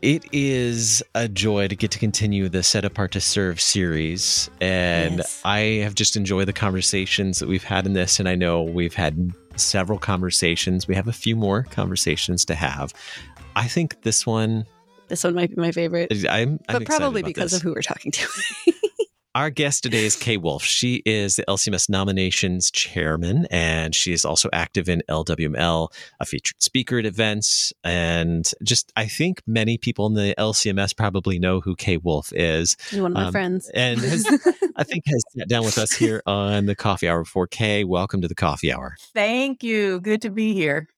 It is a joy to get to continue the Set Apart to Serve series. And Yes. I have just enjoyed the conversations that we've had in this. And I know we've had several conversations. We have a few more conversations to have. I think this one, This one might be my favorite, I'm, I'm but probably because this. of who we're talking to. Our guest today is Kaye Wolff. She is the LCMS nominations chairman, and she is also active in LWML, a featured speaker at events. And just, I think many people in the LCMS probably know who Kaye Wolff is, You're one of my Um, friends. and has, I think has sat down with us here on the Coffee Hour before. Kaye, welcome to the Coffee Hour. Thank you. Good to be here.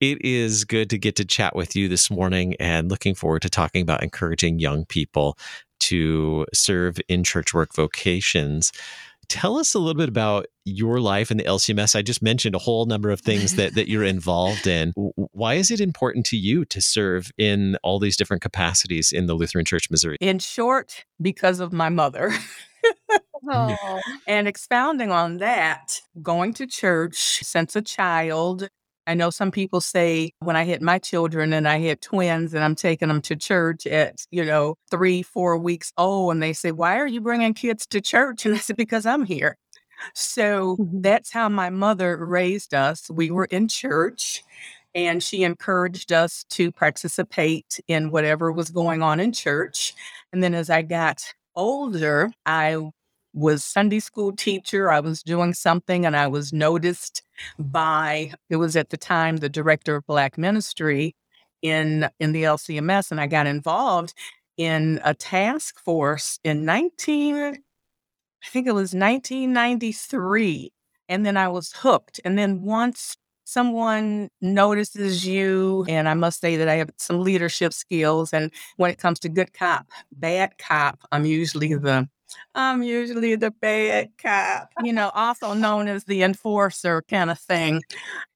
It is good to get to chat with you this morning and looking forward to talking about encouraging young people to serve in church work vocations. Tell us a little bit about your life in the LCMS. I just mentioned a whole number of things that, that you're involved in. Why is it important to you to serve in all these different capacities in the Lutheran Church Missouri? In short, because of my mother. Oh, and expounding on that, going to church since a child. I know some people say when I hit my children and I had twins and I'm taking them to church at, you know, three, four weeks old, and they say, Why are you bringing kids to church? And I said, Because I'm here. So Mhm. that's how my mother raised us. We were in church and she encouraged us to participate in whatever was going on in church. And then as I got older, I was Sunday school teacher. I was doing something and I was noticed by it was at the time the director of black ministry in in the LCMS and I got involved in a task force in 19 I think it was 1993 and then I was hooked and then once someone notices you and I must say that I have some leadership skills and when it comes to good cop, bad cop, I'm usually the I'm usually the bad cop, you know, also known as the enforcer kind of thing.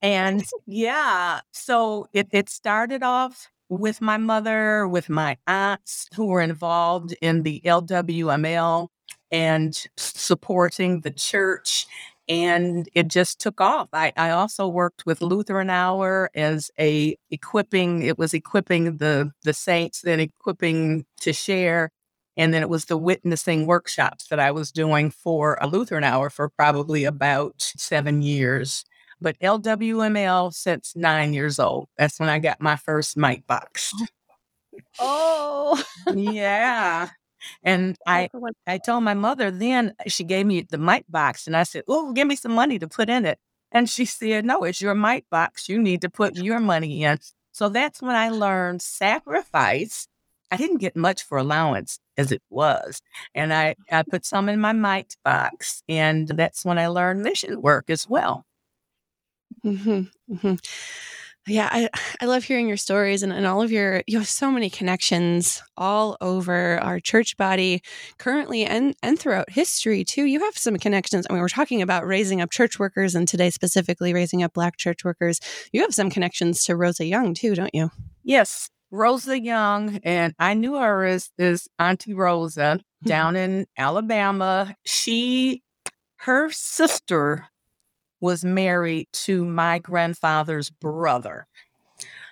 And yeah, so it, it started off with my mother, with my aunts who were involved in the LWML and supporting the church. And it just took off. I, I also worked with Lutheran Hour as a equipping, it was equipping the the saints, then equipping to share. And then it was the witnessing workshops that I was doing for a Lutheran hour for probably about seven years. But LWML since nine years old. That's when I got my first mite box. oh. yeah. And I, I told my mother then, uh, she gave me the mite box and I said, Oh, give me some money to put in it. And she said, No, it's your mite box. You need to put your money in. So that's when I learned sacrifice. I didn't get much for allowance as it was. And I, I put some in my mite box. And that's when I learned mission work as well. hmm hmm Yeah, I, I love hearing your stories and, and all of your, you have so many connections all over our church body currently and, and throughout history too. You have some connections. I mean, we're talking about raising up church workers and today specifically raising up Black church workers. You have some connections to Rosa Young too, don't you? Yes, Rosa Young, and I knew her as, as Auntie Rosa down in Alabama. She, her sister was married to my grandfather's brother.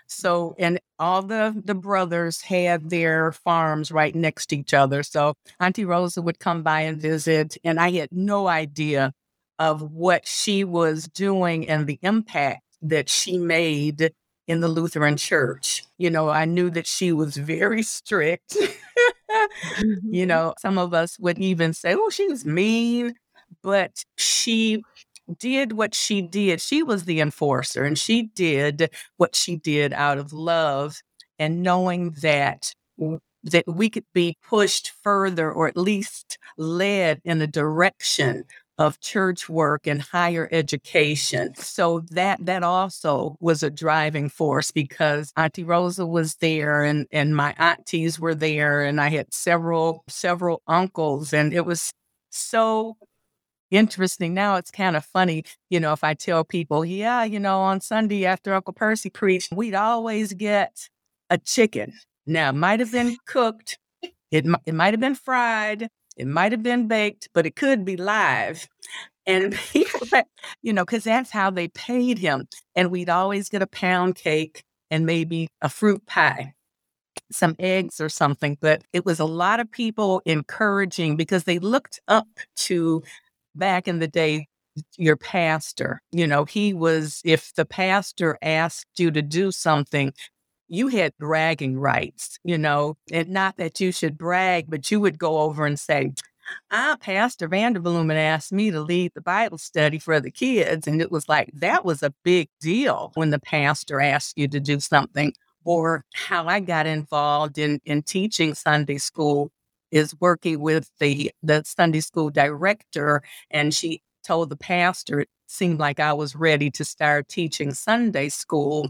So, and all the the brothers had their farms right next to each other. So, Auntie Rosa would come by and visit, and I had no idea of what she was doing and the impact that she made in the Lutheran church. You know, I knew that she was very strict. Mm-hmm. you know, some of us would even say, oh, she was mean, but she did what she did. She was the enforcer and she did what she did out of love and knowing that that we could be pushed further or at least led in a direction of church work and higher education. So that that also was a driving force because Auntie Rosa was there and and my aunties were there and I had several several uncles and it was so interesting. Now it's kind of funny, you know, if I tell people, yeah, you know, on Sunday after Uncle Percy preached, we'd always get a chicken. Now, it might have been cooked, it, it might have been fried, it might have been baked, but it could be live. And people, you know, because that's how they paid him. And we'd always get a pound cake and maybe a fruit pie, some eggs or something. But it was a lot of people encouraging because they looked up to back in the day your pastor. You know, he was, if the pastor asked you to do something, you had bragging rights, you know, and not that you should brag, but you would go over and say, Ah, Pastor Vanderbloemen asked me to lead the Bible study for the kids. And it was like, that was a big deal when the pastor asked you to do something. Or how I got involved in, in teaching Sunday school is working with the, the Sunday school director. And she told the pastor it seemed like I was ready to start teaching Sunday school.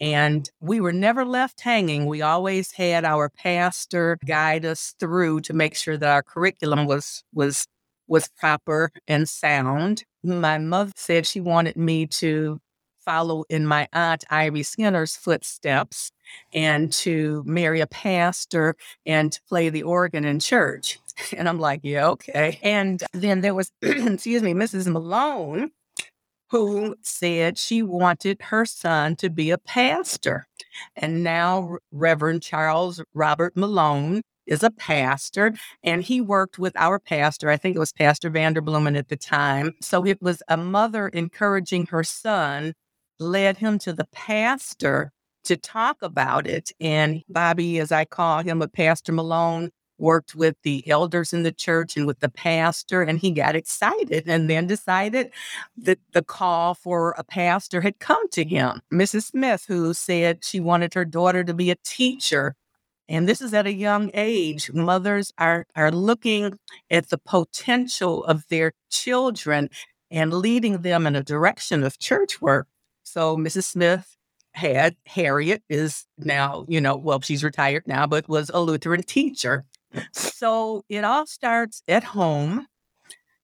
And we were never left hanging. We always had our pastor guide us through to make sure that our curriculum was was was proper and sound. My mother said she wanted me to follow in my aunt Ivy Skinner's footsteps and to marry a pastor and to play the organ in church. And I'm like, yeah, okay. And then there was, excuse me, Mrs. Malone, who said she wanted her son to be a pastor. And now Reverend Charles Robert Malone is a pastor and he worked with our pastor. I think it was Pastor Vanderbloemen at the time. So it was a mother encouraging her son, led him to the pastor to talk about it. And Bobby, as I call him, a Pastor Malone, worked with the elders in the church and with the pastor, and he got excited and then decided that the call for a pastor had come to him. Mrs. Smith, who said she wanted her daughter to be a teacher. And this is at a young age. Mothers are, are looking at the potential of their children and leading them in a direction of church work. So Mrs. Smith had Harriet is now, you know, well, she's retired now, but was a Lutheran teacher. So it all starts at home.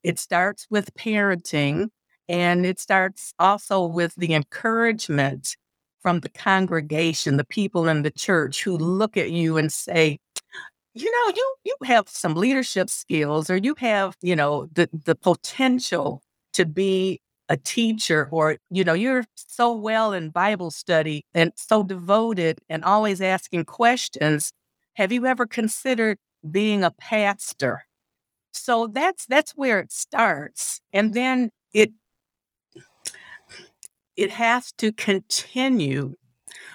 It starts with parenting and it starts also with the encouragement from the congregation, the people in the church who look at you and say, you know, you you have some leadership skills or you have, you know, the the potential to be a teacher or you know you're so well in bible study and so devoted and always asking questions have you ever considered being a pastor. So that's that's where it starts. And then it it has to continue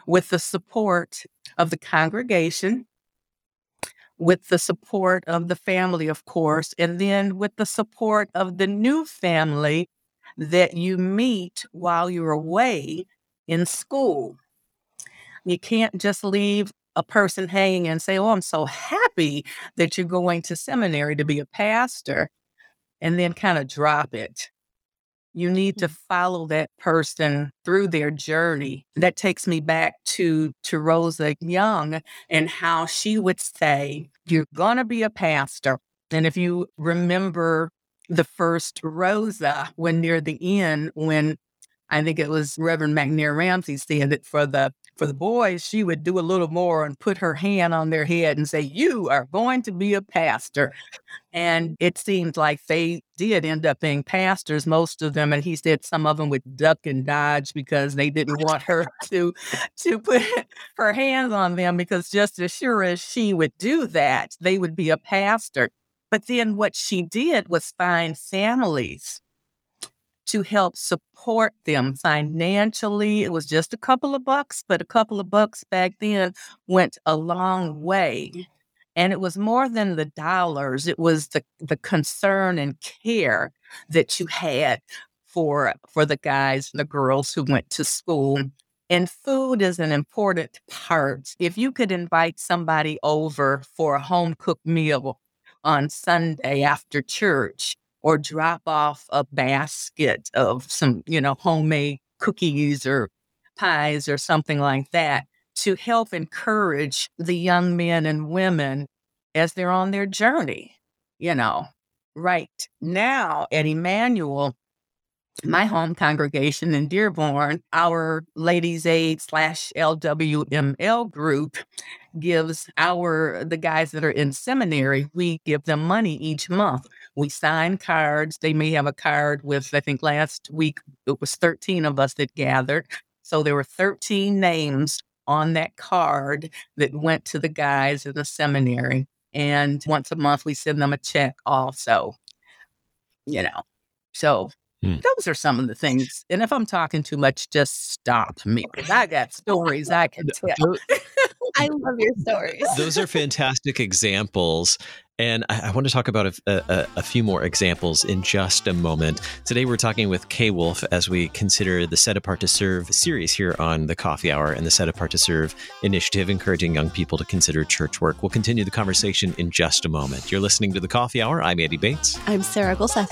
with the support of the congregation, with the support of the family, of course, and then with the support of the new family that you meet while you're away in school. You can't just leave a person hanging and say, Oh, I'm so happy that you're going to seminary to be a pastor, and then kind of drop it. You need to mm. follow that person through their journey. That takes me back to, to Rosa Young and how she would say, You're going to be a pastor. And if you remember the first Rosa, when near the end, when I think it was Reverend McNair Ramsey said that for the for the boys, she would do a little more and put her hand on their head and say, You are going to be a pastor. And it seemed like they did end up being pastors, most of them. And he said some of them would duck and dodge because they didn't want her to to put her hands on them because just as sure as she would do that, they would be a pastor. But then what she did was find families to help support them financially. It was just a couple of bucks, but a couple of bucks back then went a long way. Mm-hmm. And it was more than the dollars, it was the, the concern and care that you had for for the guys and the girls who went to school. And food is an important part. If you could invite somebody over for a home cooked meal on Sunday after church, or drop off a basket of some, you know, homemade cookies or pies or something like that to help encourage the young men and women as they're on their journey, you know. Right now at Emmanuel, my home congregation in Dearborn, our Ladies Aid slash LWML group gives our the guys that are in seminary, we give them money each month. We sign cards. They may have a card with, I think last week it was 13 of us that gathered. So there were 13 names on that card that went to the guys in the seminary. And once a month we send them a check also. You know. So Hmm. Those are some of the things. And if I'm talking too much, just stop me. I got stories I can tell. I love your stories. Those are fantastic examples. And I, I want to talk about a, a, a, few more examples in just a moment. Today, we're talking with Kaye Wolff as we consider the Set Apart to Serve series here on the Coffee Hour and the Set Apart to Serve initiative, encouraging young people to consider church work. We'll continue the conversation in just a moment. You're listening to the Coffee Hour. I'm Andy Bates. I'm Sarah Gulseth.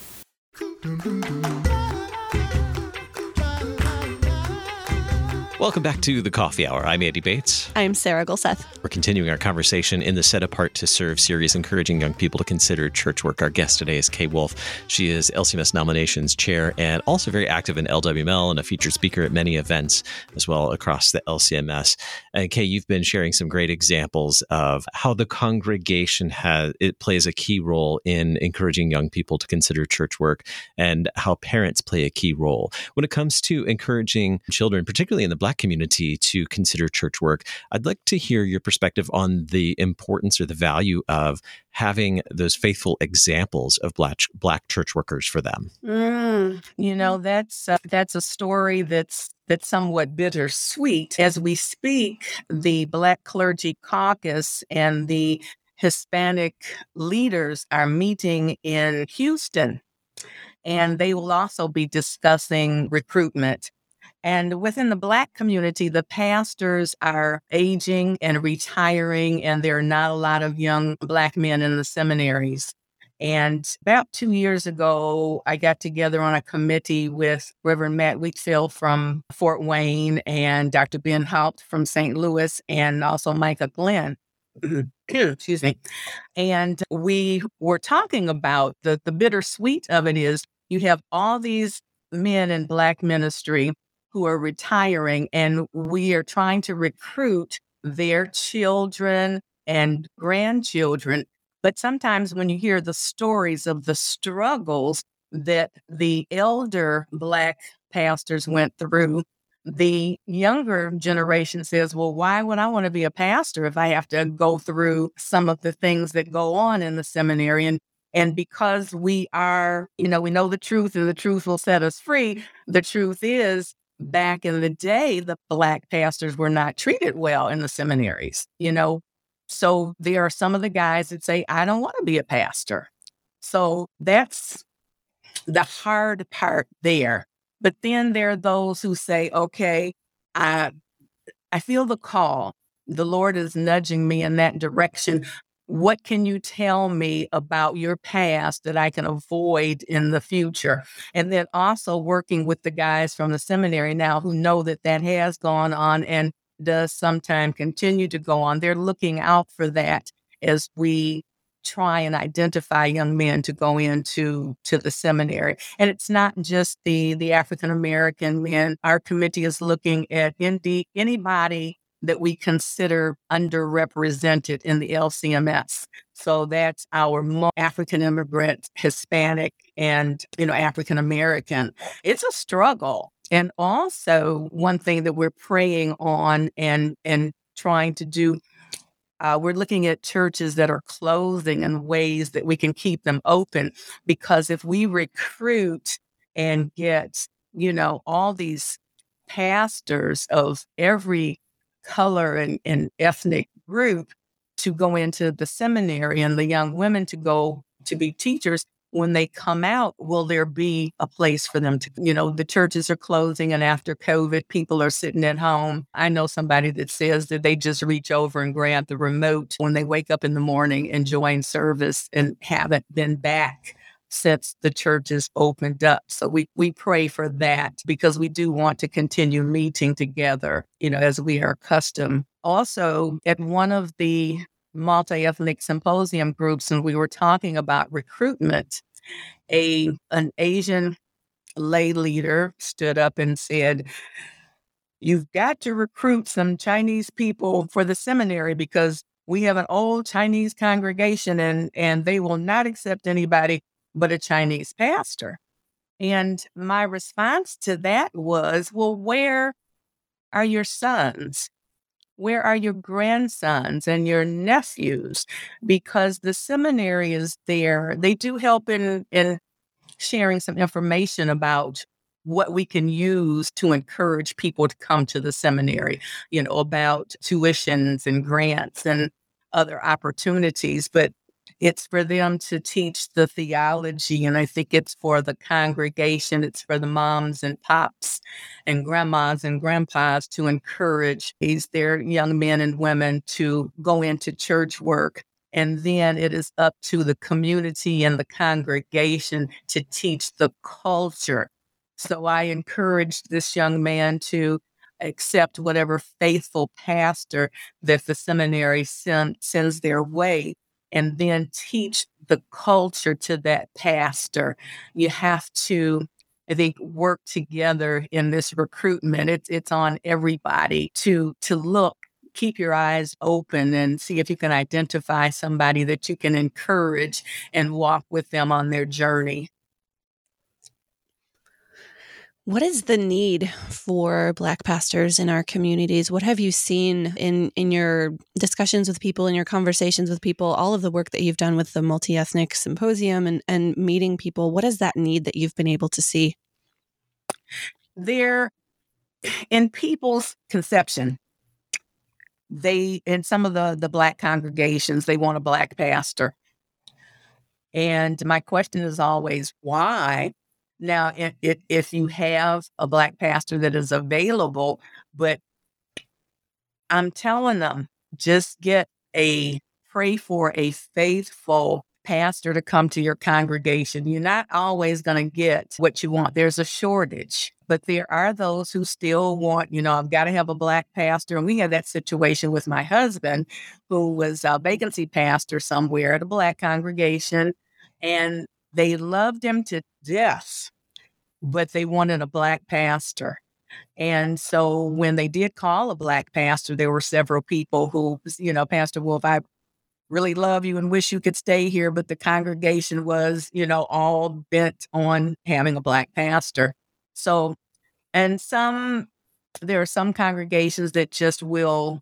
dun, dun. Welcome back to the Coffee Hour. I'm Andy Bates. I'm Sarah Gulseth. We're continuing our conversation in the Set Apart to Serve series, encouraging young people to consider church work. Our guest today is Kaye Wolff. She is LCMS nominations chair and also very active in LWML and a featured speaker at many events as well across the LCMS. And Kaye, you've been sharing some great examples of how the congregation has it plays a key role in encouraging young people to consider church work and how parents play a key role when it comes to encouraging children, particularly in the Black Black community to consider church work. I'd like to hear your perspective on the importance or the value of having those faithful examples of Black, black church workers for them. Mm, you know, that's uh, that's a story that's that's somewhat bittersweet. As we speak, the Black Clergy Caucus and the Hispanic leaders are meeting in Houston, and they will also be discussing recruitment. And within the Black community, the pastors are aging and retiring, and there are not a lot of young Black men in the seminaries. And about two years ago, I got together on a committee with Reverend Matt Wheatfield from Fort Wayne and Dr. Ben Haupt from St. Louis, and also Micah Glenn. Excuse me. And we were talking about the, the bittersweet of it is you have all these men in Black ministry who are retiring, and we are trying to recruit their children and grandchildren. But sometimes when you hear the stories of the struggles that the elder Black pastors went through, the younger generation says, Well, why would I want to be a pastor if I have to go through some of the things that go on in the seminary? And, and because we are, you know, we know the truth and the truth will set us free, the truth is back in the day, the black pastors were not treated well in the seminaries, you know. So there are some of the guys that say, I don't want to be a pastor. So that's the hard part there. But then there are those who say, okay, I I feel the call. The Lord is nudging me in that direction. What can you tell me about your past that I can avoid in the future? And then also working with the guys from the seminary now who know that that has gone on and does sometimes continue to go on. They're looking out for that as we try and identify young men to go into to the seminary and it's not just the the african american men our committee is looking at indeed anybody that we consider underrepresented in the LCMS. So that's our African immigrant, Hispanic, and you know African American. It's a struggle, and also one thing that we're praying on and and trying to do. Uh, we're looking at churches that are closing and ways that we can keep them open because if we recruit and get you know all these pastors of every color and, and ethnic group to go into the seminary and the young women to go to be teachers when they come out will there be a place for them to you know the churches are closing and after covid people are sitting at home. I know somebody that says that they just reach over and grab the remote when they wake up in the morning and join service and haven't been back since the church has opened up. So we, we pray for that because we do want to continue meeting together, you know, as we are accustomed. Also, at one of the multi ethnic symposium groups, and we were talking about recruitment, a an Asian lay leader stood up and said, You've got to recruit some Chinese people for the seminary because we have an old Chinese congregation and, and they will not accept anybody but a Chinese pastor. And my response to that was, well, where are your sons? Where are your grandsons and your nephews? Because the seminary is there. They do help in, in sharing some information about what we can use to encourage people to come to the seminary, you know, about tuitions and grants and other opportunities. But it's for them to teach the theology. And I think it's for the congregation, it's for the moms and pops and grandmas and grandpas to encourage these their young men and women to go into church work. And then it is up to the community and the congregation to teach the culture. So I encouraged this young man to accept whatever faithful pastor that the seminary send, sends their way and then teach the culture to that pastor. You have to, I think, work together in this recruitment. It's it's on everybody to to look, keep your eyes open and see if you can identify somebody that you can encourage and walk with them on their journey. What is the need for Black pastors in our communities? What have you seen in in your discussions with people, in your conversations with people, all of the work that you've done with the multi ethnic symposium and and meeting people? What is that need that you've been able to see? There, in people's conception, they in some of the the Black congregations they want a Black pastor, and my question is always why now, if, if you have a black pastor that is available, but I'm telling them, just get a pray for a faithful pastor to come to your congregation. You're not always going to get what you want. There's a shortage, but there are those who still want, you know, I've got to have a black pastor. And we had that situation with my husband, who was a vacancy pastor somewhere at a black congregation. And they loved him to death, but they wanted a black pastor. And so when they did call a black pastor, there were several people who, you know, Pastor Wolff, I really love you and wish you could stay here. But the congregation was, you know, all bent on having a black pastor. So, and some, there are some congregations that just will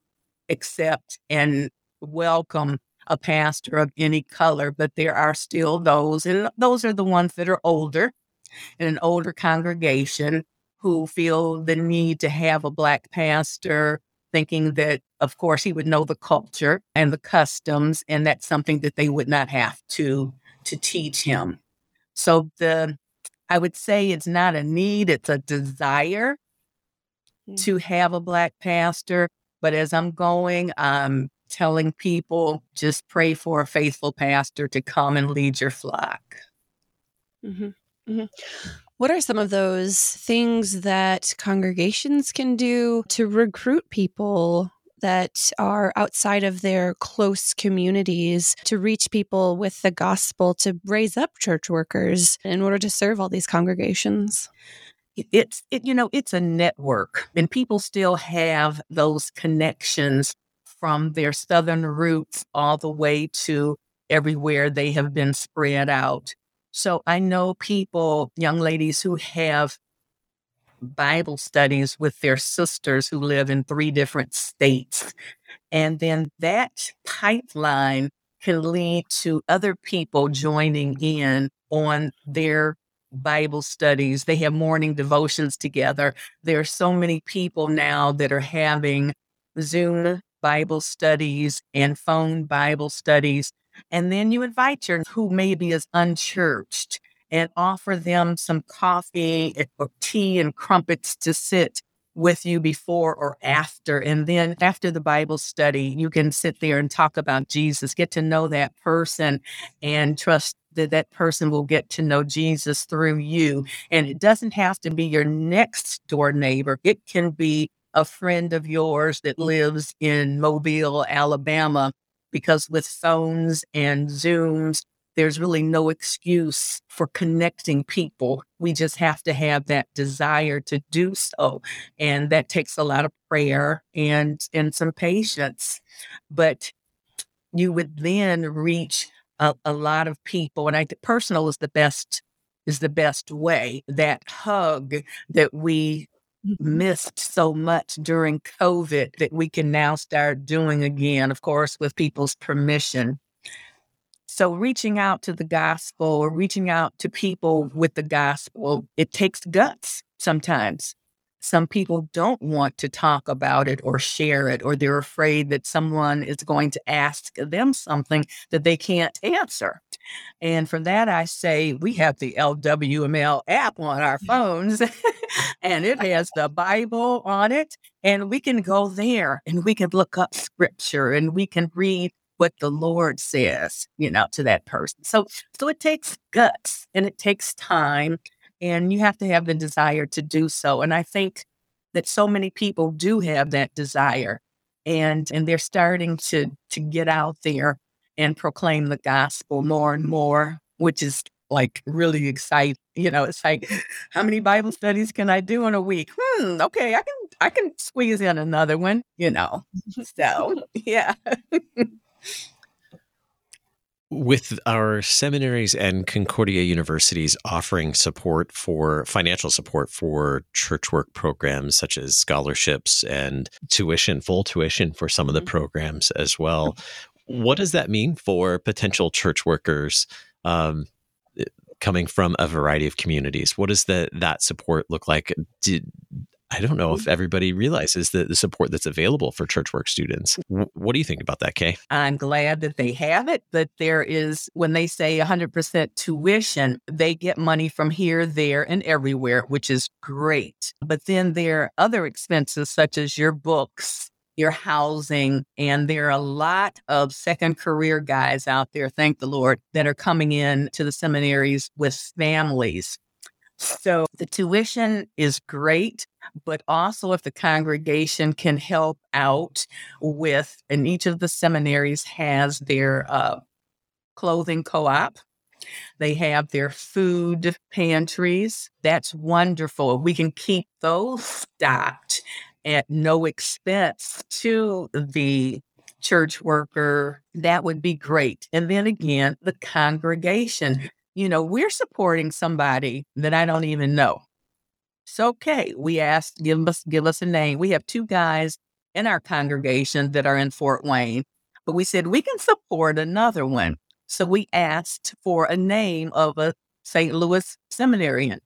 accept and welcome a pastor of any color, but there are still those, and those are the ones that are older in an older congregation who feel the need to have a black pastor, thinking that, of course, he would know the culture and the customs, and that's something that they would not have to to teach him. So the I would say it's not a need, it's a desire mm-hmm. to have a black pastor. But as I'm going, I'm telling people just pray for a faithful pastor to come and lead your flock. Mm-hmm. Mm-hmm. What are some of those things that congregations can do to recruit people that are outside of their close communities to reach people with the gospel to raise up church workers in order to serve all these congregations? it's it you know it's a network and people still have those connections from their southern roots all the way to everywhere they have been spread out so i know people young ladies who have bible studies with their sisters who live in three different states and then that pipeline can lead to other people joining in on their Bible studies. They have morning devotions together. There are so many people now that are having Zoom Bible studies and phone Bible studies. And then you invite your who maybe is unchurched and offer them some coffee or tea and crumpets to sit with you before or after. And then after the Bible study, you can sit there and talk about Jesus, get to know that person and trust that that person will get to know Jesus through you. And it doesn't have to be your next door neighbor, it can be a friend of yours that lives in Mobile, Alabama. Because with phones and Zooms, there's really no excuse for connecting people. We just have to have that desire to do so. And that takes a lot of prayer and, and some patience. But you would then reach a, a lot of people. And I think personal is the best is the best way. That hug that we. Mm-hmm. missed so much during COVID that we can now start doing again, of course, with people's permission. So, reaching out to the gospel or reaching out to people with the gospel, it takes guts sometimes. Some people don't want to talk about it or share it, or they're afraid that someone is going to ask them something that they can't answer. And for that, I say we have the LWML app on our mm. phones, and it has the Bible on it. And we can go there and we can look up scripture and we can read what the Lord says, you know, to that person. So, so it takes guts and it takes time and you have to have the desire to do so. And I think that so many people do have that desire and and they're starting to to get out there and proclaim the gospel more and more, which is like really exciting. You know, it's like, how many Bible studies can I do in a week? Hmm, okay, I can I can squeeze in another one, you know. So yeah. with our seminaries and Concordia universities offering support for financial support for church work programs such as scholarships and tuition, full tuition for some of the mm-hmm. programs as well. What does that mean for potential church workers um, coming from a variety of communities? What does the, that support look like? Did, I don't know if mm-hmm. everybody realizes the, the support that's available for church work students. What do you think about that, Kaye? I'm glad that they have it, but there is, when they say 100% tuition, they get money from here, there, and everywhere, which is great. But then there are other expenses, such as your books, your housing, and there are a lot of second career guys out there, thank the Lord, that are coming in to the seminaries with families so the tuition is great, but also if the congregation can help out with, and each of the seminaries has their uh, clothing co op. They have their food pantries. That's wonderful. We can keep those stocked at no expense to the church worker. That would be great. And then again, the congregation you know, we're supporting somebody that I don't even know. It's okay. We asked, give us give us a name. We have two guys in our congregation that are in Fort Wayne, but we said we can support another one. So we asked for a name of a St. Louis seminarian.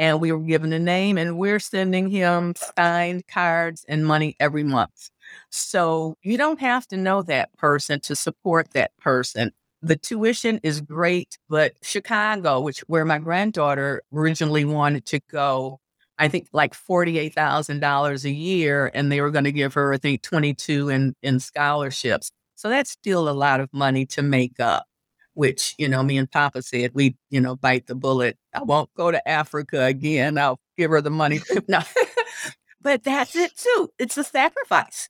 And we were given a name, and we're sending him signed cards and money every month. So you don't have to know that person to support that person the tuition is great, but Chicago, which where my granddaughter originally wanted to go, I think like forty-eight thousand dollars a year, and they were going to give her, I think, twenty-two in in scholarships. So that's still a lot of money to make up. Which you know, me and Papa said we, you know, bite the bullet. I won't go to Africa again. I'll give her the money. no, but that's it too. It's a sacrifice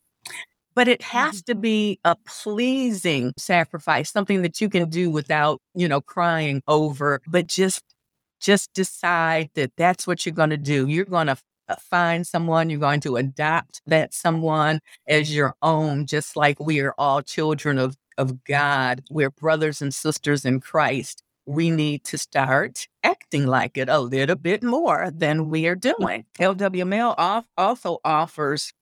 but it has to mm-hmm. be a pleasing sacrifice, something that you can do without, you know, crying over, but just just decide that that's what you're going to do. You're going to uh, find someone, you're going to adopt that someone as your own, just like we are all children of, of God. We're brothers and sisters in Christ. We need to start acting like it a little bit more than we are doing. LWML off, also offers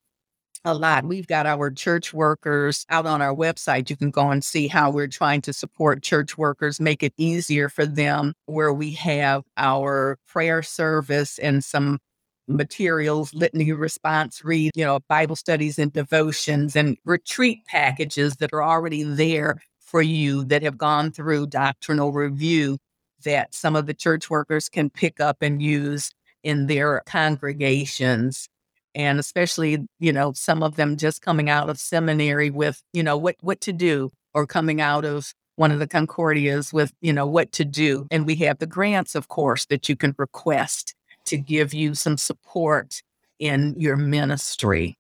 a lot. We've got our church workers out on our website. You can go and see how we're trying to support church workers, make it easier for them, where we have our prayer service and some materials, litany response read, you know, Bible studies and devotions and retreat packages that are already there for you that have gone through doctrinal review that some of the church workers can pick up and use in their congregations. And especially you know some of them just coming out of seminary with you know what what to do or coming out of one of the concordias with you know what to do. And we have the grants of course that you can request to give you some support in your ministry.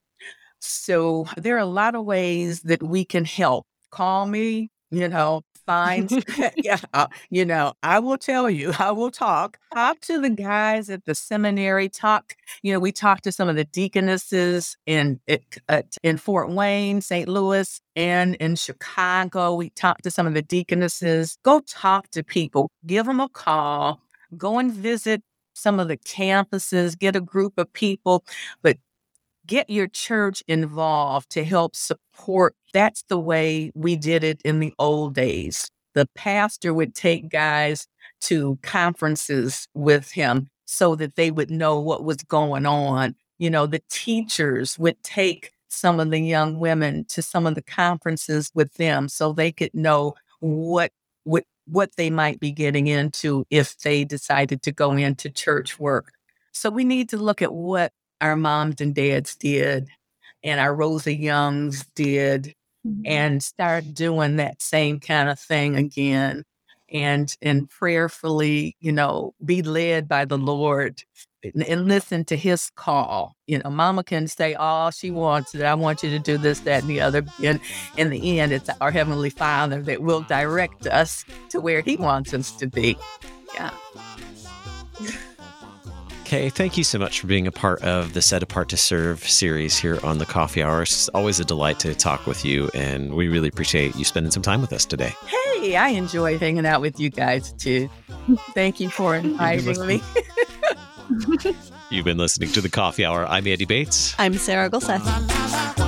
So there are a lot of ways that we can help. Call me you know find yeah uh, you know i will tell you i will talk. Talk to the guys at the seminary talk you know we talked to some of the deaconesses in in fort wayne st louis and in chicago. We talked to some of the deaconesses. Go talk to people. Give them a call. Go and visit some of the campuses get a group of people but get your church involved to help support. That's the way we did it in the old days. The pastor would take guys to conferences with him so that they would know what was going on. You know, the teachers would take some of the young women to some of the conferences with them so they could know what what what they might be getting into if they decided to go into church work. So we need to look at what our moms and dads did and our Rosa Youngs did mm-hmm. and start doing that same kind of thing again and and prayerfully you know be led by the lord and, and, listen to his call you know mama can say all she wants that i want you to do this that and the other and in the end it's our heavenly father that will direct us to where he wants us to be yeah Kaye, thank you so much for being a part of the Set Apart to Serve series here on the Coffee Hour. It's always a delight to talk with you, and we really appreciate you spending some time with us today. Hey, I enjoy hanging out with you guys too. Thank you for inviting me. You've been listening to the Coffee Hour. I'm Andy Bates. I'm Sarah Gulseth.